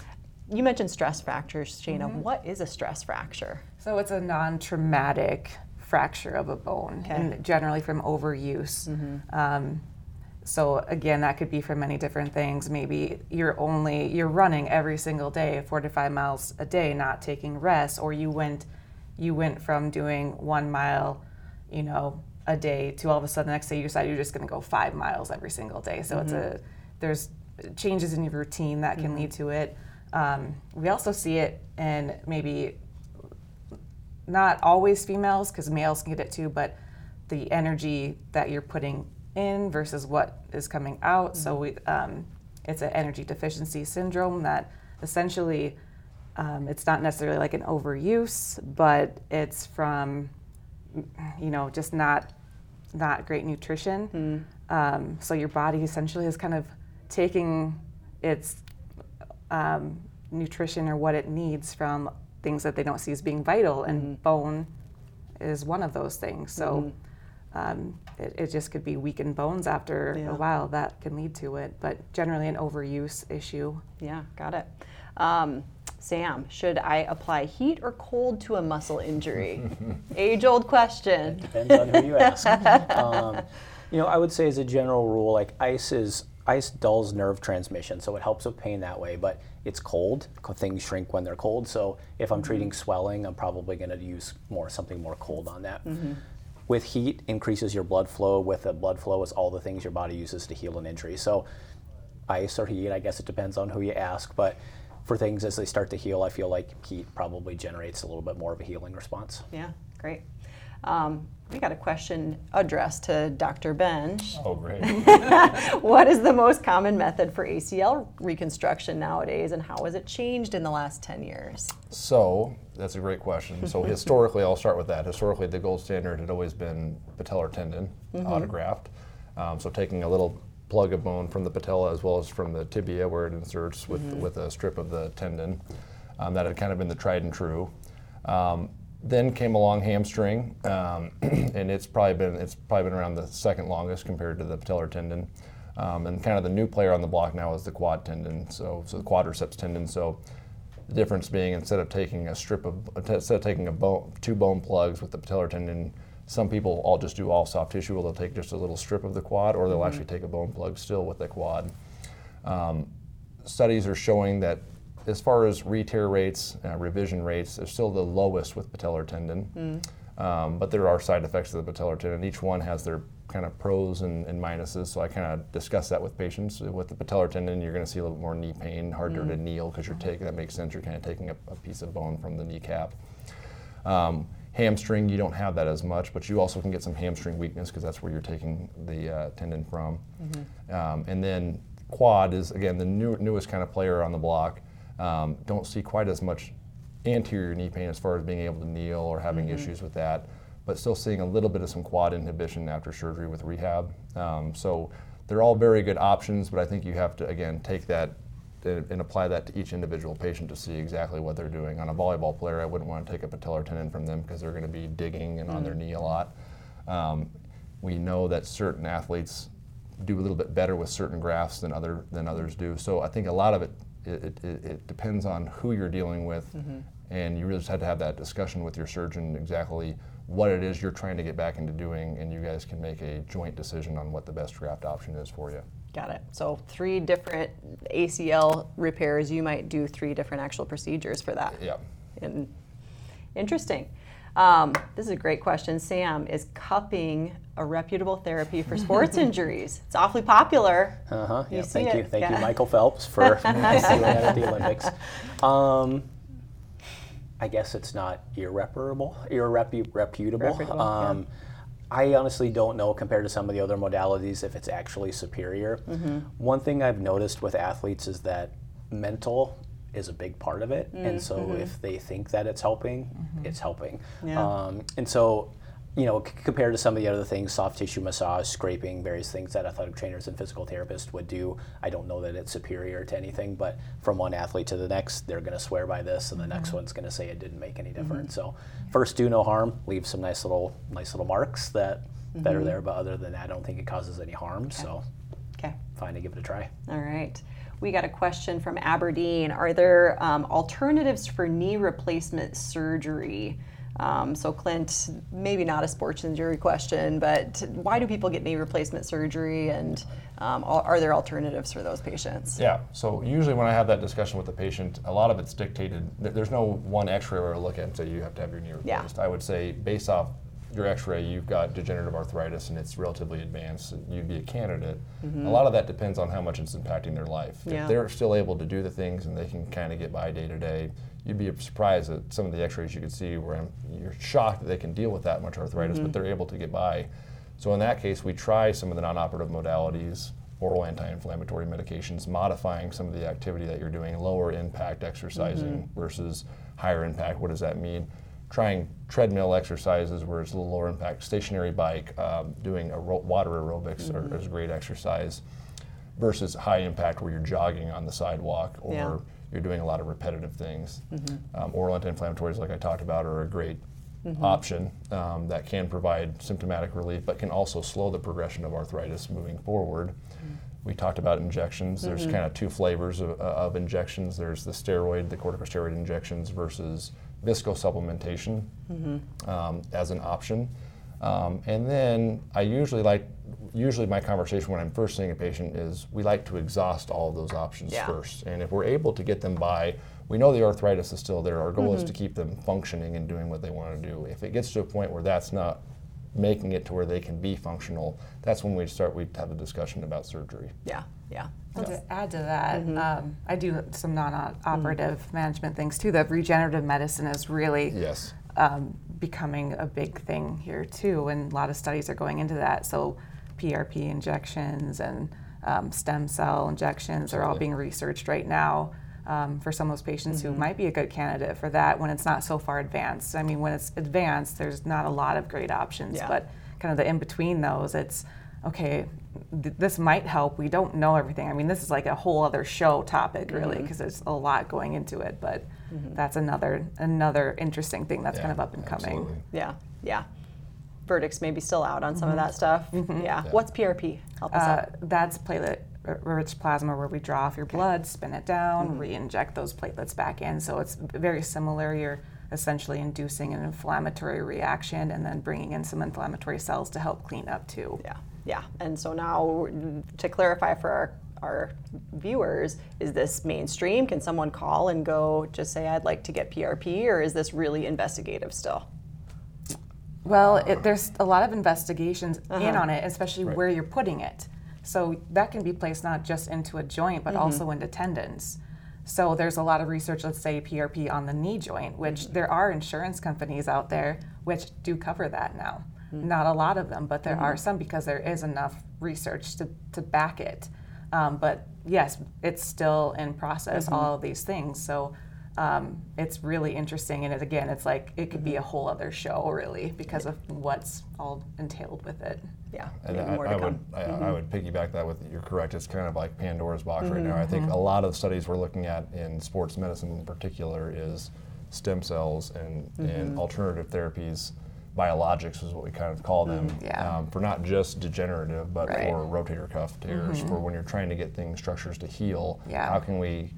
you mentioned stress fractures, Shayna. What is a stress fracture? So it's a non-traumatic fracture of a bone, and generally from overuse. Um, so again, that could be from many different things. Maybe you're only you're running every single day, four to five miles a day, not taking rest, or you went you went from doing one mile, you know, a day to all of a sudden the next day you decide you're just going to go five miles every single day. So it's a there's changes in your routine that can lead to it. Um, we also see it in maybe not always females because males can get it too, but the energy that you're putting in versus what is coming out. So we, um, it's an energy deficiency syndrome that essentially um, it's not necessarily like an overuse, but it's from you know just not not great nutrition. Um, so your body essentially is kind of taking its um, nutrition or what it needs from things that they don't see as being vital, and bone is one of those things. So um, it, it just could be weakened bones after Yeah. a while. That can lead to it, but generally an overuse issue. Yeah, got it. Sam, should I apply heat or cold to a muscle injury? Age old question. Depends on who you ask. um, you know, I would say as a general rule, like ice is ice dulls nerve transmission, so it helps with pain that way. But it's cold; things shrink when they're cold. So if I'm treating swelling, I'm probably going to use more something more cold on that. With heat, increases your blood flow. With the blood flow, is all the things your body uses to heal an injury. So ice or heat, I guess it depends on who you ask. But for things as they start to heal, I feel like heat probably generates a little bit more of a healing response. Yeah, great. Um, we got a question addressed to Dr. Benge. Oh, great. What is the most common method for ACL reconstruction nowadays, and how has it changed in the last 10 years? So that's a great question. So historically, I'll start with that. Historically, the gold standard had always been patellar tendon autograft. Um, so taking a little plug of bone from the patella as well as from the tibia where it inserts with with a strip of the tendon. Um, that had kind of been the tried and true. Um, then came along hamstring, um, and it's probably been it's probably been around the second longest compared to the patellar tendon. Um, and kind of the new player on the block now is the quad tendon, so so the quadriceps tendon. So the difference being instead of taking a strip of instead of taking a bone, two bone plugs with the patellar tendon, some people all just do all soft tissue. Or they'll take just a little strip of the quad, or they'll actually take a bone plug still with the quad. Um, studies are showing that as far as re-tear rates, uh, revision rates, they're still the lowest with patellar tendon. Um, but there are side effects of the patellar tendon. Each one has their kind of pros and, and minuses. So I kind of discuss that with patients. With the patellar tendon, you're going to see a little more knee pain, harder to kneel because you're taking. That makes sense. You're kind of taking a, a piece of bone from the kneecap. Um, hamstring, you don't have that as much, but you also can get some hamstring weakness because that's where you're taking the uh, tendon from. Um, and then quad is again the new, newest kind of player on the block. Um, don't see quite as much anterior knee pain as far as being able to kneel or having issues with that, but still seeing a little bit of some quad inhibition after surgery with rehab. Um, so they're all very good options, but I think you have to again take that and apply that to each individual patient to see exactly what they're doing. On a volleyball player, I wouldn't want to take a patellar tendon from them because they're going to be digging and on their knee a lot. Um, we know that certain athletes do a little bit better with certain grafts than other than others do. So I think a lot of it it, it, it it depends on who you're dealing with, and you really just have to have that discussion with your surgeon exactly what it is you're trying to get back into doing, and you guys can make a joint decision on what the best graft option is for you. Got it. So, three different ACL repairs, you might do three different actual procedures for that. Yeah. And interesting. Um, this is a great question. Sam, is cupping a reputable therapy for sports injuries? It's awfully popular. Uh huh. You Yeah. Thank you. Thank Yeah. you, Michael Phelps, for seeing that at the Olympics. Um, I guess it's not irreparable, irrepu- reputable. Reputable, yeah. I honestly don't know compared to some of the other modalities if it's actually superior. Mm-hmm. One thing I've noticed with athletes is that mental is a big part of it, and so Mm-hmm. if they think that it's helping, it's helping. Yeah. Um, and so, you know, c- compared to some of the other things, soft tissue massage, scraping, various things that athletic trainers and physical therapists would do, I don't know that it's superior to anything. But from one athlete to the next, they're going to swear by this, and the next mm-hmm. one's going to say it didn't make any difference. Mm-hmm. So, first, do no harm, leave some nice little, nice little marks that that are mm-hmm. there. But other than that, I don't think it causes any harm. So, Okay. fine to give it a try. All right. We got a question from Aberdeen. Are there um, alternatives for knee replacement surgery? Um, so, Clint, maybe not a sports injury question, but why do people get knee replacement surgery and um, are there alternatives for those patients? Yeah. So usually when I have that discussion with the patient, a lot of it's dictated. There's no one X-ray where I look at and say you have to have your knee replaced. Yeah. replaced. I would say based off your x-ray you've got degenerative arthritis and it's relatively advanced you'd be a candidate mm-hmm. a lot of that depends on how much it's impacting their life yeah. if they're still able to do the things and they can kind of get by day to day you'd be surprised at some of the x-rays you could see where you're shocked that they can deal with that much arthritis mm-hmm. but they're able to get by so in that case we try some of the non-operative modalities oral anti-inflammatory medications modifying some of the activity that you're doing lower impact exercising mm-hmm. versus higher impact what does that mean trying treadmill exercises where it's a little lower impact, stationary bike, um, doing ro- water aerobics mm-hmm. is a great exercise, versus high impact where you're jogging on the sidewalk or yeah. you're doing a lot of repetitive things. Mm-hmm. Um, oral anti-inflammatories, like I talked about, are a great mm-hmm. option um, that can provide symptomatic relief, but can also slow the progression of arthritis moving forward. Mm-hmm. We talked about injections. There's mm-hmm. kind of two flavors of, of injections. There's the steroid, the corticosteroid injections versus viscosupplementation mm-hmm. um, as an option. Um, and then I usually like, usually my conversation when I'm first seeing a patient is we like to exhaust all of those options yeah. first. And if we're able to get them by, we know the arthritis is still there. Our goal mm-hmm. is to keep them functioning and doing what they want to do. If it gets to a point where that's not making it to where they can be functional, that's when we start, we have a discussion about surgery. Yeah, yeah. Well, to add to that, mm-hmm. um, I do some non-operative mm-hmm. management things too. The regenerative medicine is really yes. um, becoming a big thing here too, and a lot of studies are going into that. So, PRP injections and um, stem cell injections Absolutely. are all being researched right now. Um, for some of those patients mm-hmm. who might be a good candidate for that when it's not so far advanced. I mean, when it's advanced, there's not a lot of great options, yeah. but kind of the in between those, it's okay, th- this might help. We don't know everything. I mean, this is like a whole other show topic, really, because mm-hmm. there's a lot going into it. But mm-hmm. that's another another interesting thing that's yeah, kind of up and coming. Absolutely. Yeah, yeah. Verdicts maybe still out on some mm-hmm. of that stuff. Mm-hmm. Yeah. yeah. What's PRP? Help us uh, out. That's platelet rich plasma where we draw off your blood, spin it down, mm-hmm. re-inject those platelets back in. So it's very similar. You're essentially inducing an inflammatory reaction and then bringing in some inflammatory cells to help clean up too. Yeah. Yeah, and so now to clarify for our, our viewers, is this mainstream? Can someone call and go just say, I'd like to get PRP, or is this really investigative still? Well, it, there's a lot of investigations uh-huh. in on it, especially right. where you're putting it. So that can be placed not just into a joint, but mm-hmm. also into tendons. So there's a lot of research, let's say PRP on the knee joint, which mm-hmm. there are insurance companies out there which do cover that now. Mm-hmm. Not a lot of them, but there mm-hmm. are some because there is enough research to, to back it. Um, but yes, it's still in process, mm-hmm. all of these things. So um, it's really interesting. And it, again, it's like it could be a whole other show, really, because of what's all entailed with it. Yeah, and I, I, would I, mm-hmm. I, would piggyback that with you're correct. It's kind of like Pandora's box mm-hmm. right now. I think mm-hmm. a lot of the studies we're looking at in sports medicine in particular is stem cells and, and mm-hmm. alternative therapies biologics is what we kind of call them mm, yeah. um, for not just degenerative but right. for rotator cuff tears mm-hmm. for when you're trying to get things structures to heal yeah. how can we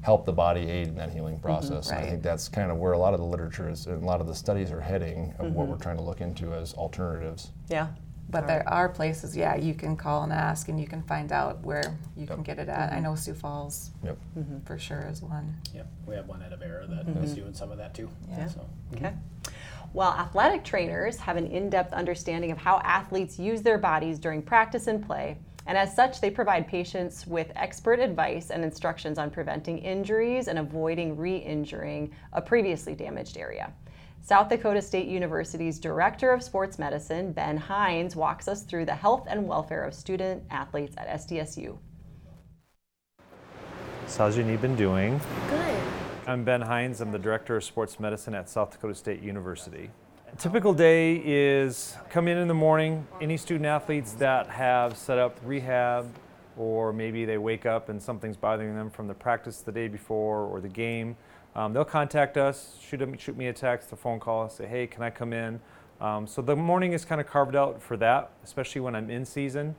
help the body aid in that healing mm-hmm, process mm-hmm, right. i think that's kind of where a lot of the literature is and a lot of the studies are heading of mm-hmm. what we're trying to look into as alternatives yeah but All there are places, yeah, you can call and ask, and you can find out where you yep. can get it at. Mm-hmm. I know Sioux Falls, yep. mm-hmm. for sure, is one. Yep, we have one at Avera that mm-hmm. is doing some of that too. Yeah. So. Okay. While athletic trainers have an in depth understanding of how athletes use their bodies during practice and play, and as such, they provide patients with expert advice and instructions on preventing injuries and avoiding re injuring a previously damaged area. South Dakota State University's Director of Sports Medicine, Ben Hines, walks us through the health and welfare of student athletes at SDSU. So, how's your knee been doing? Good. I'm Ben Hines. I'm the Director of Sports Medicine at South Dakota State University. A typical day is come in in the morning. Any student athletes that have set up rehab, or maybe they wake up and something's bothering them from the practice the day before or the game, um, they'll contact us, shoot, them, shoot me a text, a phone call, say, hey, can I come in? Um, so the morning is kind of carved out for that, especially when I'm in season.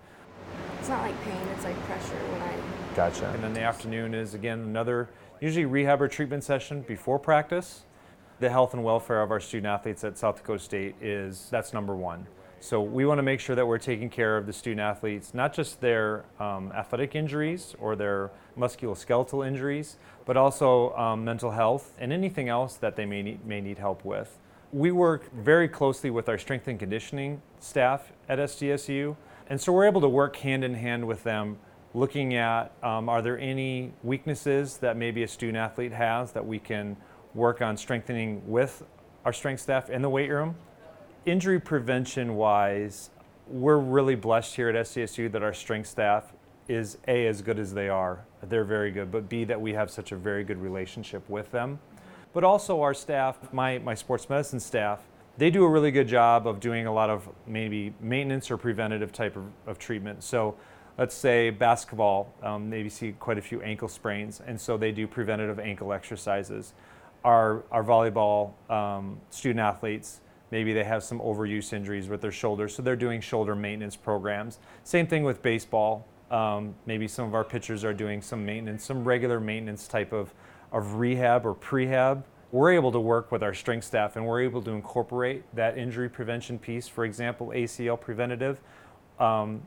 It's not like pain, it's like pressure when I. Gotcha. And then the afternoon is again another usually rehab or treatment session before practice. The health and welfare of our student athletes at South Dakota State is that's number one. So we want to make sure that we're taking care of the student athletes, not just their um, athletic injuries or their musculoskeletal injuries, but also um, mental health and anything else that they may need, may need help with. We work very closely with our strength and conditioning staff at SDSU, and so we're able to work hand in hand with them, looking at um, are there any weaknesses that maybe a student athlete has that we can work on strengthening with our strength staff in the weight room. Injury prevention wise, we're really blessed here at SDSU that our strength staff is A, as good as they are. They're very good, but B, that we have such a very good relationship with them. But also, our staff, my, my sports medicine staff, they do a really good job of doing a lot of maybe maintenance or preventative type of, of treatment. So, let's say basketball, um, maybe see quite a few ankle sprains, and so they do preventative ankle exercises. Our, our volleyball um, student athletes, maybe they have some overuse injuries with their shoulders, so they're doing shoulder maintenance programs. Same thing with baseball. Um, maybe some of our pitchers are doing some maintenance, some regular maintenance type of, of rehab or prehab. We're able to work with our strength staff and we're able to incorporate that injury prevention piece, for example, ACL preventative, um,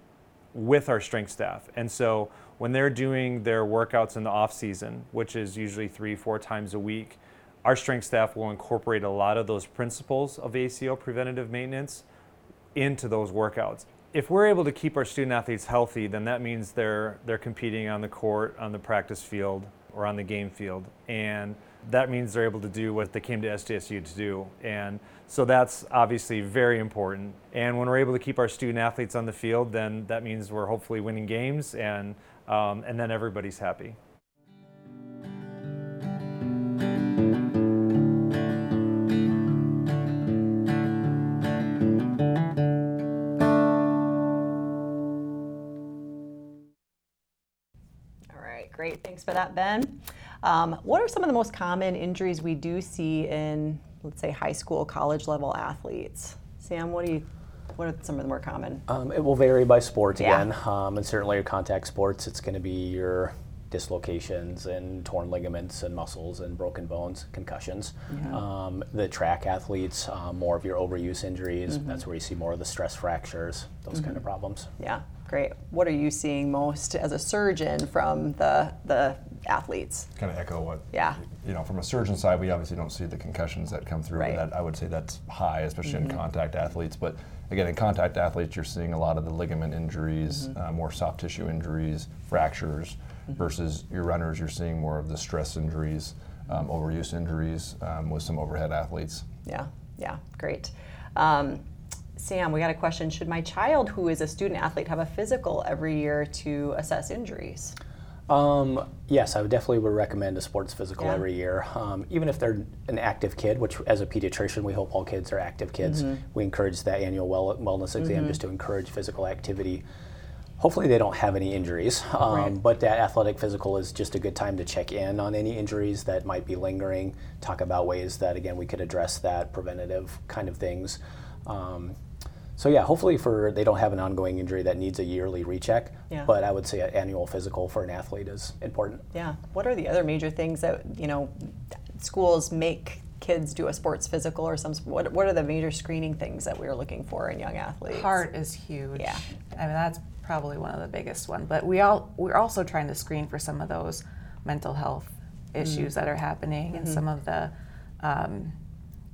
with our strength staff. And so when they're doing their workouts in the off season, which is usually three, four times a week, our strength staff will incorporate a lot of those principles of ACL preventative maintenance into those workouts. If we're able to keep our student athletes healthy, then that means they're they're competing on the court, on the practice field, or on the game field, and that means they're able to do what they came to SDSU to do. And so that's obviously very important. And when we're able to keep our student athletes on the field, then that means we're hopefully winning games, and um, and then everybody's happy. Thanks for that, Ben. Um, what are some of the most common injuries we do see in, let's say, high school, college level athletes? Sam, what do you? What are some of the more common? Um, it will vary by sport again, yeah. um, and certainly your contact sports. It's going to be your dislocations and torn ligaments and muscles and broken bones, concussions. Yeah. Um, the track athletes, um, more of your overuse injuries. Mm-hmm. That's where you see more of the stress fractures, those mm-hmm. kind of problems. Yeah. Great. What are you seeing most as a surgeon from the the athletes? Kind of echo what. Yeah. You know, from a surgeon side, we obviously don't see the concussions that come through. Right. That I would say that's high, especially mm-hmm. in contact athletes. But again, in contact athletes, you're seeing a lot of the ligament injuries, mm-hmm. uh, more soft tissue injuries, fractures, mm-hmm. versus your runners. You're seeing more of the stress injuries, um, overuse injuries um, with some overhead athletes. Yeah. Yeah. Great. Um, Sam, we got a question. Should my child, who is a student athlete, have a physical every year to assess injuries? Um, yes, I would definitely would recommend a sports physical yeah. every year. Um, even if they're an active kid, which as a pediatrician, we hope all kids are active kids. Mm-hmm. We encourage that annual well, wellness exam mm-hmm. just to encourage physical activity. Hopefully, they don't have any injuries, um, right. but that athletic physical is just a good time to check in on any injuries that might be lingering. Talk about ways that, again, we could address that, preventative kind of things. Um, so yeah, hopefully for they don't have an ongoing injury that needs a yearly recheck. Yeah. But I would say an annual physical for an athlete is important. Yeah. What are the other major things that you know schools make kids do a sports physical or some what, what are the major screening things that we're looking for in young athletes heart is huge yeah i mean that's probably one of the biggest one but we all we're also trying to screen for some of those mental health issues mm that are happening mm-hmm. and some of the um,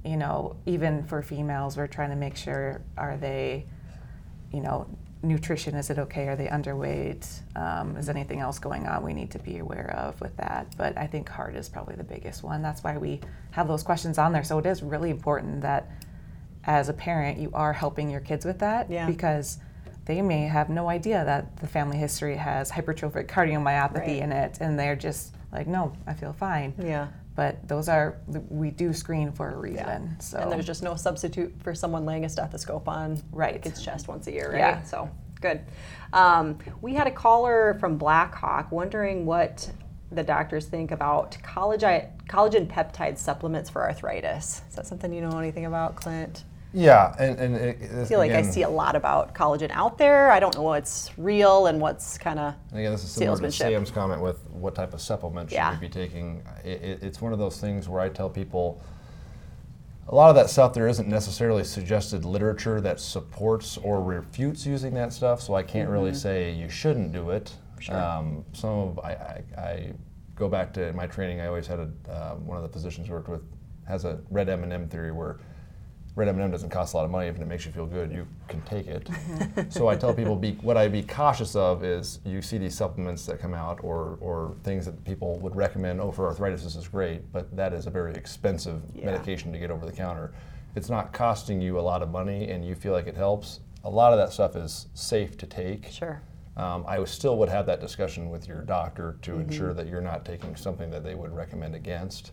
you know, even for females, we're trying to make sure are they, you know, nutrition, is it okay? Are they underweight? Um, is anything else going on we need to be aware of with that? But I think heart is probably the biggest one. That's why we have those questions on there. So it is really important that as a parent, you are helping your kids with that yeah. because they may have no idea that the family history has hypertrophic cardiomyopathy right. in it and they're just like, no, I feel fine. Yeah but those are we do screen for a reason. Yeah. So and there's just no substitute for someone laying a stethoscope on right kid's chest once a year, right? Yeah. So good. Um, we had a caller from Blackhawk wondering what the doctors think about collagen collagen peptide supplements for arthritis. Is that something you know anything about, Clint? Yeah, and, and it, I feel like again, I see a lot about collagen out there. I don't know what's real and what's kind of again. This is similar to Sam's comment with what type of supplement should yeah. we be taking. It, it, it's one of those things where I tell people a lot of that stuff there isn't necessarily suggested literature that supports or refutes using that stuff. So I can't mm-hmm. really say you shouldn't do it. Sure. Um, some of I, I, I, go back to my training. I always had a uh, one of the physicians worked with has a red M and M theory where red M&M doesn't cost a lot of money. If it makes you feel good, you can take it. so I tell people, be, what I be cautious of is you see these supplements that come out or, or things that people would recommend, oh, for arthritis this is great, but that is a very expensive Yeah. medication to get over the counter. If it's not costing you a lot of money and you feel like it helps, a lot of that stuff is safe to take. Sure. Um, I still would have that discussion with your doctor to Mm-hmm. ensure that you're not taking something that they would recommend against.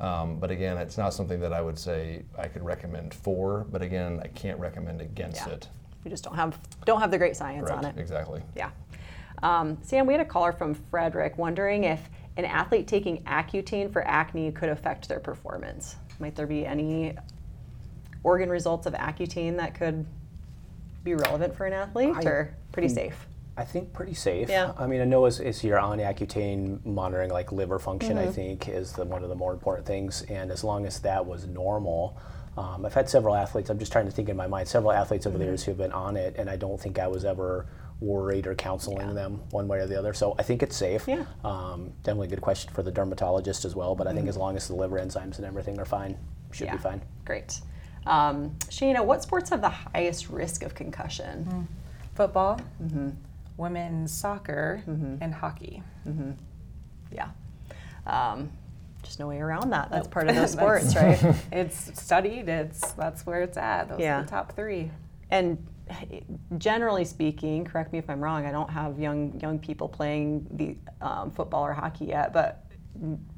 Um, but again, it's not something that I would say I could recommend for. But again, I can't recommend against Yeah. it. We just don't have don't have the great science Correct. on it. Exactly. Yeah. Um, Sam, we had a caller from Frederick wondering if an athlete taking Accutane for acne could affect their performance. Might there be any organ results of Accutane that could be relevant for an athlete, I- or pretty safe? I think pretty safe. Yeah. I mean, I know as, as you're on Accutane, monitoring like liver function, Mm-hmm. I think, is the, one of the more important things. And as long as that was normal, um, I've had several athletes. I'm just trying to think in my mind. Several athletes over the Mm-hmm. years who have been on it, and I don't think I was ever worried or counseling them one way or the other. So I think it's safe. Yeah. Um, definitely a good question for the dermatologist as well. But I think as long as the liver enzymes and everything are fine, should Mm-hmm. Yeah. be fine. Great. Um, Shayna, what sports have the highest risk of concussion? Football, women's soccer, and hockey. Yeah. Um, just no way around that. That's part of those sports, right? It's studied. It's that's where it's at. Those Yeah. are the top three. and generally speaking, correct me if I'm wrong. I don't have young young people playing the um, football or hockey yet, but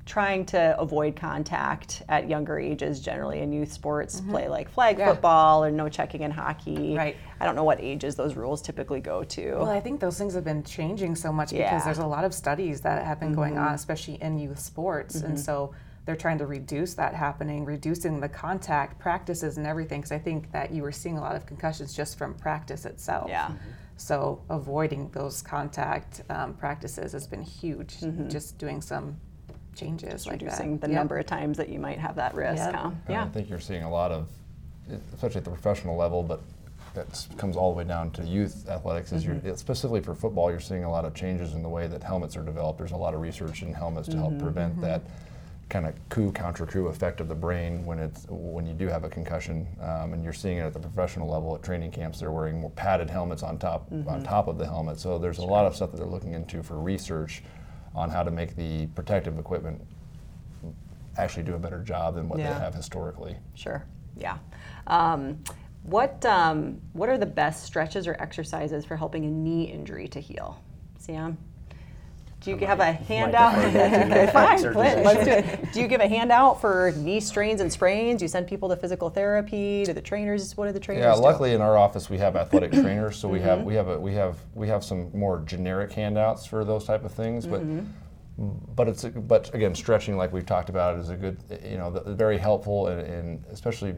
trying to avoid contact at younger ages, generally in youth sports, mm-hmm. play like flag Yeah. football or no checking in hockey. Right. I don't know what ages those rules typically go to. Well, I think those things have been changing so much Yeah. because there's a lot of studies that have been going on, mm-hmm. especially in youth sports, and mm-hmm. so they're trying to reduce that happening, reducing the contact practices and everything. Because I think that you were seeing a lot of concussions just from practice itself. Yeah. So avoiding those contact um, practices has been huge. Just doing some changes like reducing that. the Yep. number of times that you might have that risk. Yep. Huh? Yeah. I think you're seeing a lot of, especially at the professional level, but that comes all the way down to youth athletics. Is Mm-hmm. you're, specifically for football, you're seeing a lot of changes in the way that helmets are developed. There's a lot of research in helmets to Mm-hmm. help prevent that kind of coup contrecoup effect of the brain when it's when you do have a concussion. Um, and you're seeing it at the professional level at training camps. They're wearing more padded helmets on top Mm-hmm. on top of the helmet. So there's a lot of stuff that they're looking into for research on how to make the protective equipment actually do a better job than what Yeah. they have historically. Sure. Yeah. Um, what um, What are the best stretches or exercises for helping a knee injury to heal? Sam, do you have a handout? defer that to you. Okay, Fine, Clint, let's do it. Do you give a handout for knee strains and sprains? You send people to physical therapy. Do the trainers? What are the trainers Yeah, do? Mm-hmm. luckily in our office we have athletic trainers, so we have we have a, we have we have some more generic handouts for those type of things, but. Mm-hmm. But it's but again, stretching like we've talked about is a good you know th- very helpful and, and especially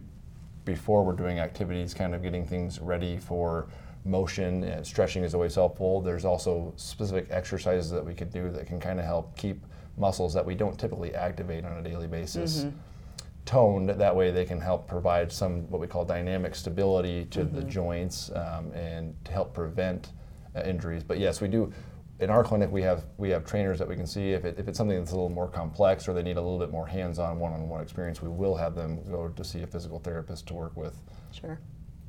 before we're doing activities, kind of getting things ready for motion. And stretching is always helpful. There's also specific exercises that we could do that can kind of help keep muscles that we don't typically activate on a daily basis toned. That way, they can help provide some what we call dynamic stability to the joints um, and to help prevent uh, injuries. But yes, we do. In our clinic, we have we have trainers that we can see if, it, if it's something that's a little more complex or they need a little bit more hands-on, one-on-one experience. We will have them go to see a physical therapist to work with. Sure.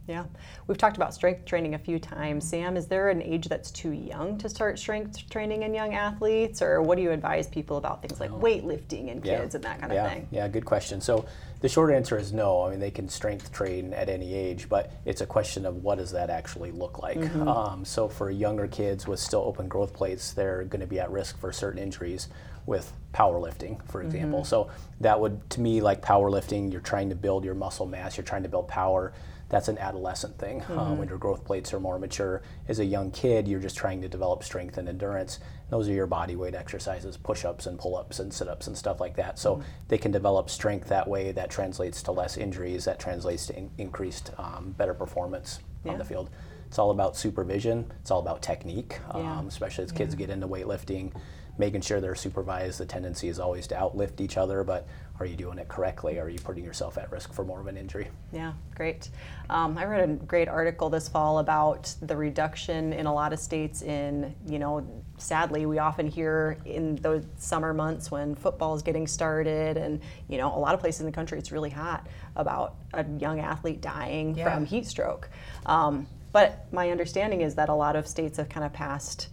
Yeah. We've talked about strength training a few times. Sam, is there an age that's too young to start strength training in young athletes? Or what do you advise people about things like weightlifting in kids and that kind of yeah, thing? Yeah, good question. So the short answer is no. I mean, they can strength train at any age, but it's a question of what does that actually look like. Mm-hmm. Um, so for younger kids with still open growth plates, they're going to be at risk for certain injuries with powerlifting, for Mm-hmm. example. So that would, to me, like powerlifting, you're trying to build your muscle mass, you're trying to build power. That's an adolescent thing. Mm-hmm. Um, when your growth plates are more mature, as a young kid, you're just trying to develop strength and endurance. Those are your body weight exercises, push-ups and pull-ups and sit-ups and stuff like that. So they can develop strength that way. That translates to less injuries. That translates to in- increased, um, better performance Yeah. on the field. It's all about supervision. It's all about technique, Yeah. um, especially as kids get into weightlifting. making sure they're supervised. The tendency is always to outlift each other, but are you doing it correctly? Are you putting yourself at risk for more of an injury? Yeah, great. Um, I read a great article this fall about the reduction in a lot of states in, you know, sadly, we often hear in those summer months when football is getting started and, you know, a lot of places in the country it's really hot about a young athlete dying Yeah. from heat stroke. Um, but my understanding is that a lot of states have kind of passed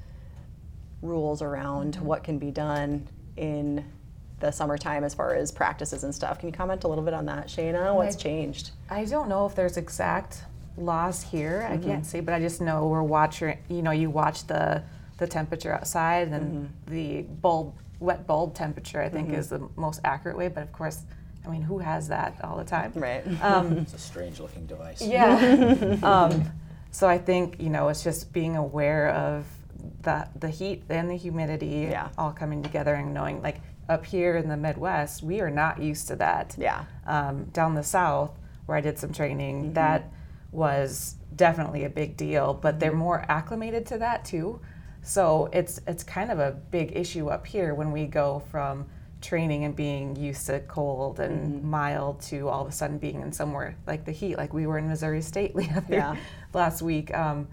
rules around Mm-hmm. what can be done in the summertime as far as practices and stuff. Can you comment a little bit on that, Shayna? What's I- changed? I don't know if there's exact laws here. I Mm-hmm. can't say, but I just know we're watching. You know, you watch the the temperature outside, and Mm-hmm. the bulb wet bulb temperature. I think is the most accurate way. But of course, I mean, who has that all the time? Right. Um, It's a strange looking device. yeah. um, so I think you know it's just being aware of the the heat and the humidity Yeah. all coming together and knowing like up here in the Midwest we are not used to that. Yeah. Um, down the south where I did some training, that was definitely a big deal. But they're more acclimated to that too. So it's it's kind of a big issue up here when we go from training and being used to cold and mild to all of a sudden being in somewhere like the heat, like we were in Missouri State Yeah. last week. Um,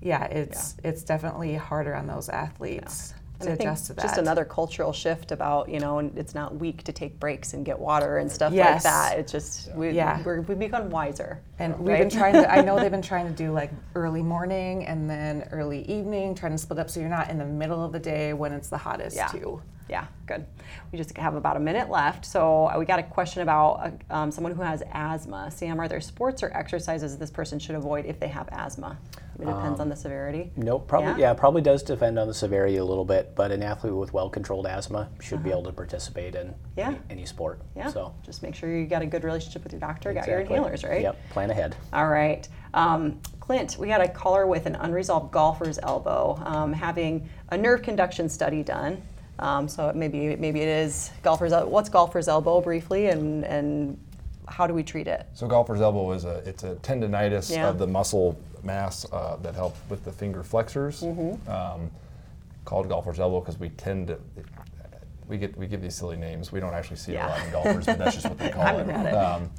yeah, it's it's definitely harder on those athletes And to I think adjust to that. just another cultural shift about you know, and it's not weak to take breaks and get water and stuff like Yes. that. It's just we, Yeah. we're, we've become wiser. And we've been trying to, I know they've been trying to do like early morning and then early evening, trying to split up so you're not in the middle of the day when it's the hottest Yeah. too. Yeah, good. We just have about a minute left. So we got a question about uh, um, someone who has asthma. Sam, are there sports or exercises this person should avoid if they have asthma? It depends on the severity. Nope, probably Yeah? yeah? probably does depend on the severity a little bit, but an athlete with well-controlled asthma should be able to participate in Uh-huh. Yeah. any, any sport. Yeah. So Just make sure you got a good relationship with your doctor, got your inhalers, right? Yep. Plan ahead. All right. Um, Clint, we had a caller with an unresolved golfer's elbow um, having a nerve conduction study done. Um, so maybe maybe it is golfer's. What's golfer's elbow briefly, and and how do we treat it? So golfer's elbow is a it's a tendonitis Yeah. of the muscle mass uh, that help with the finger flexors. Mm-hmm. Um, called golfer's elbow because we tend to we get we give these silly names. We don't actually see it Yeah. a lot in golfers, but that's just what they call it. it. Um,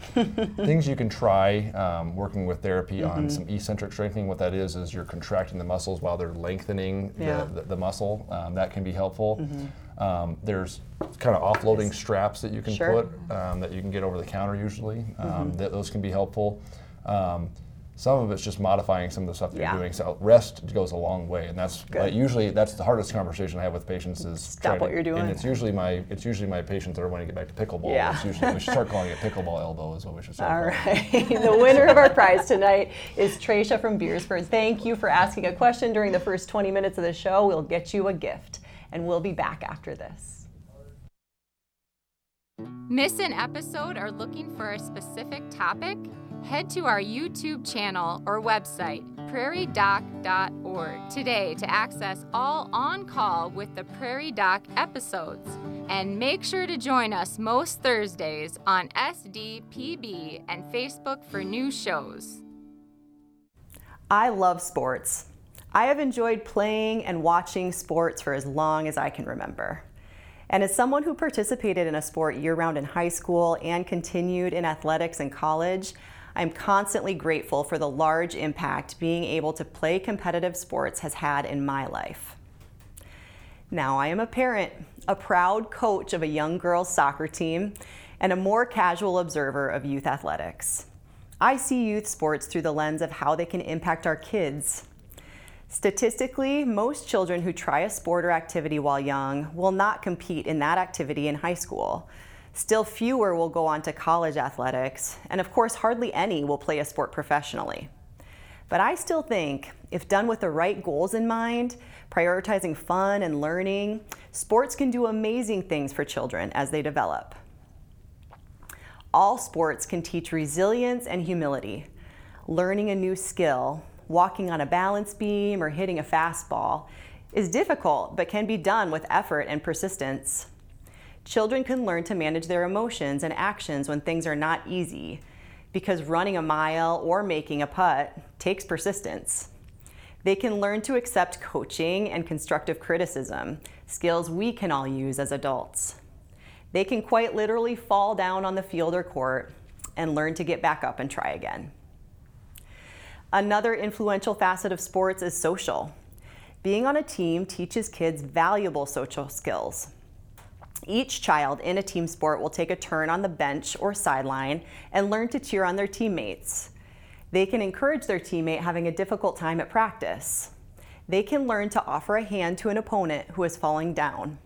things you can try um, working with therapy Mm-hmm. on some eccentric strengthening. What that is is you're contracting the muscles while they're lengthening Yeah. Mm-hmm. the, the, the muscle. Um, that can be helpful. Um, there's kind of offloading straps that you can Sure. put um, that you can get over the counter usually. Um, th- those can be helpful. Some of it's just modifying some of the stuff that Yeah. you're doing. So rest goes a long way, and that's like, usually that's the hardest conversation I have with patients is Stop trying what to- you're doing. And it's usually my it's usually my patients that are wanting to get back to pickleball. Yeah. It's usually, we should start calling it pickleball elbow is what we should start. All calling right. the winner of our prize tonight is Tracia from Beresford. Thank you for asking a question during the first 20 minutes of the show. We'll get you a gift, and we'll be back after this. Miss an episode or looking for a specific topic? Head to our YouTube channel or website, prairiedoc.org, today to access all on call with the Prairie Doc episodes. And make sure to join us most Thursdays on SDPB and Facebook for new shows. I love sports. I have enjoyed playing and watching sports for as long as I can remember. And as someone who participated in a sport year round in high school and continued in athletics in college, I'm constantly grateful for the large impact being able to play competitive sports has had in my life. Now I am a parent, a proud coach of a young girls soccer team, and a more casual observer of youth athletics. I see youth sports through the lens of how they can impact our kids. Statistically, most children who try a sport or activity while young will not compete in that activity in high school. Still fewer will go on to college athletics, and of course, hardly any will play a sport professionally. But I still think, if done with the right goals in mind, prioritizing fun and learning, sports can do amazing things for children as they develop. All sports can teach resilience and humility. Learning a new skill, walking on a balance beam, or hitting a fastball is difficult but can be done with effort and persistence. Children can learn to manage their emotions and actions when things are not easy because running a mile or making a putt takes persistence. They can learn to accept coaching and constructive criticism, skills we can all use as adults. They can quite literally fall down on the field or court and learn to get back up and try again. Another influential facet of sports is social. Being on a team teaches kids valuable social skills. Each child in a team sport will take a turn on the bench or sideline and learn to cheer on their teammates. They can encourage their teammate having a difficult time at practice. They can learn to offer a hand to an opponent who is falling down.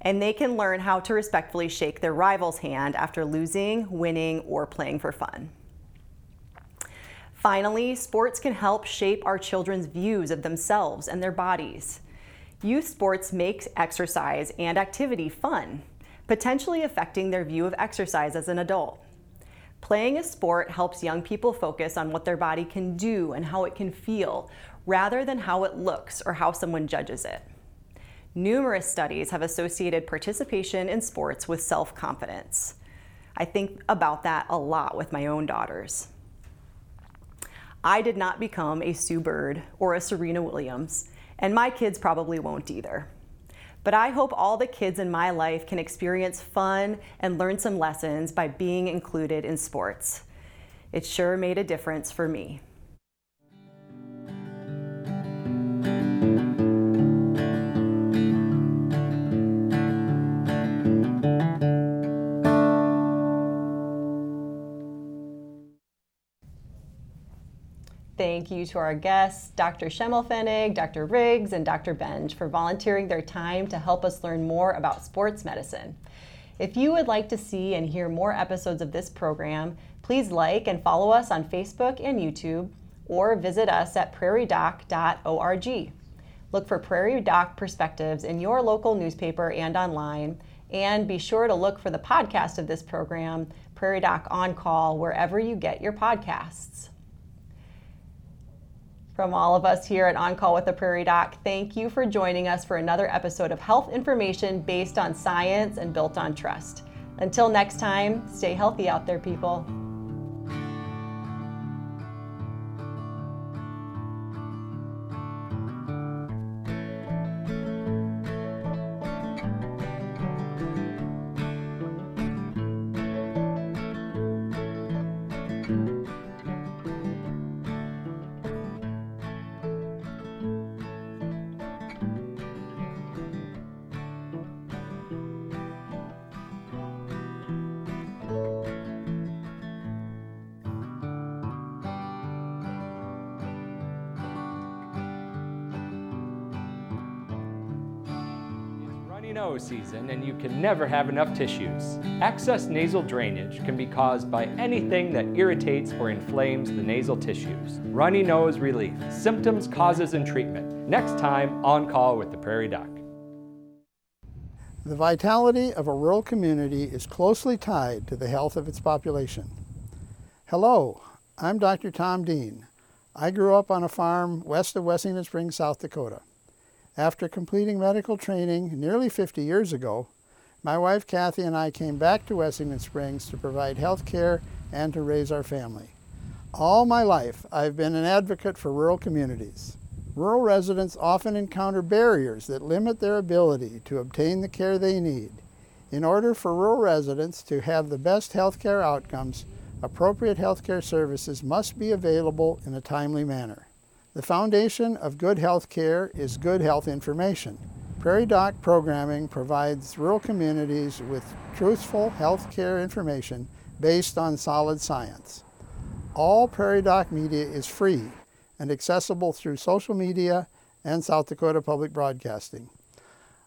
And they can learn how to respectfully shake their rival's hand after losing, winning, or playing for fun. Finally, sports can help shape our children's views of themselves and their bodies. Youth sports make exercise and activity fun, potentially affecting their view of exercise as an adult. Playing a sport helps young people focus on what their body can do and how it can feel, rather than how it looks or how someone judges it. Numerous studies have associated participation in sports with self confidence. I think about that a lot with my own daughters. I did not become a Sue Bird or a Serena Williams, and my kids probably won't either. But I hope all the kids in my life can experience fun and learn some lessons by being included in sports. It sure made a difference for me. Thank you to our guests, Dr. Schimelpfenig, Dr. Riggs, and Dr. Benge for volunteering their time to help us learn more about sports medicine. If you would like to see and hear more episodes of this program, please like and follow us on Facebook and YouTube or visit us at prairiedoc.org. Look for Prairie Doc perspectives in your local newspaper and online, and be sure to look for the podcast of this program, Prairie Doc On Call, wherever you get your podcasts. From all of us here at On Call with the Prairie Doc, thank you for joining us for another episode of health information based on science and built on trust. Until next time, stay healthy out there, people. Can never have enough tissues. Excess nasal drainage can be caused by anything that irritates or inflames the nasal tissues. Runny nose relief, symptoms, causes, and treatment. Next time on Call with the Prairie Doc. The vitality of a rural community is closely tied to the health of its population. Hello, I'm Dr. Tom Dean. I grew up on a farm west of Wessington Springs, South Dakota. After completing medical training nearly 50 years ago, my wife Kathy and I came back to Wessington Springs to provide health care and to raise our family. All my life, I've been an advocate for rural communities. Rural residents often encounter barriers that limit their ability to obtain the care they need. In order for rural residents to have the best health care outcomes, appropriate health care services must be available in a timely manner. The foundation of good health care is good health information. Prairie Doc programming provides rural communities with truthful health care information based on solid science. All Prairie Doc media is free and accessible through social media and South Dakota Public Broadcasting.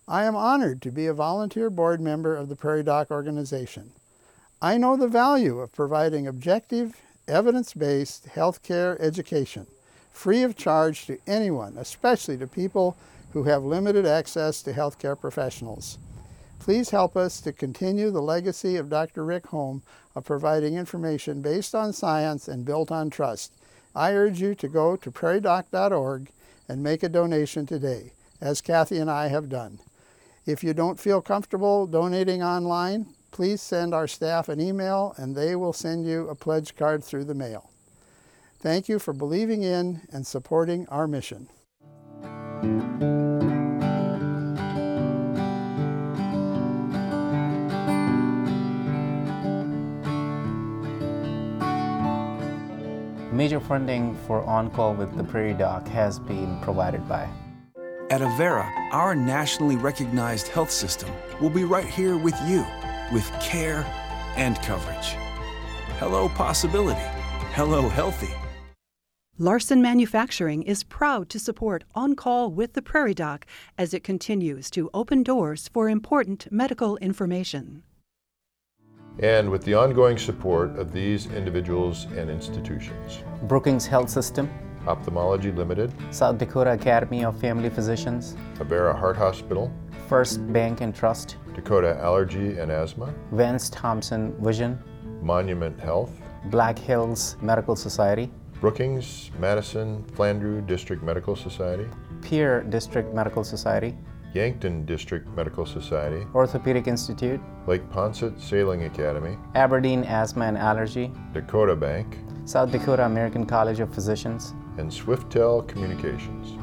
I am honored to be a volunteer board member of the Prairie Doc organization. I know the value of providing objective, evidence-based healthcare education free of charge to anyone, especially to people who have limited access to healthcare professionals. Please help us to continue the legacy of Dr. Rick Holm of providing information based on science and built on trust. I urge you to go to prairiedoc.org and make a donation today, as Kathy and I have done. If you don't feel comfortable donating online, please send our staff an email and they will send you a pledge card through the mail. Thank you for believing in and supporting our mission. Major funding for On Call with the Prairie Doc has been provided by. At Avera, our nationally recognized health system will be right here with you with care and coverage. Hello, possibility. Hello, healthy. Larson Manufacturing is proud to support On Call with the Prairie Doc as it continues to open doors for important medical information. And with the ongoing support of these individuals and institutions. Brookings Health System, Ophthalmology Limited, South Dakota Academy of Family Physicians, Avera Heart Hospital, First Bank and Trust, Dakota Allergy and Asthma, Vance Thompson Vision, Monument Health, Black Hills Medical Society, Brookings, Madison, Flandreau District Medical Society, Pierre District Medical Society, Yankton District Medical Society, Orthopedic Institute, Lake Poinsett Sailing Academy, Aberdeen Asthma and Allergy, Dakota Bank, South Dakota American College of Physicians, and Swiftel Communications.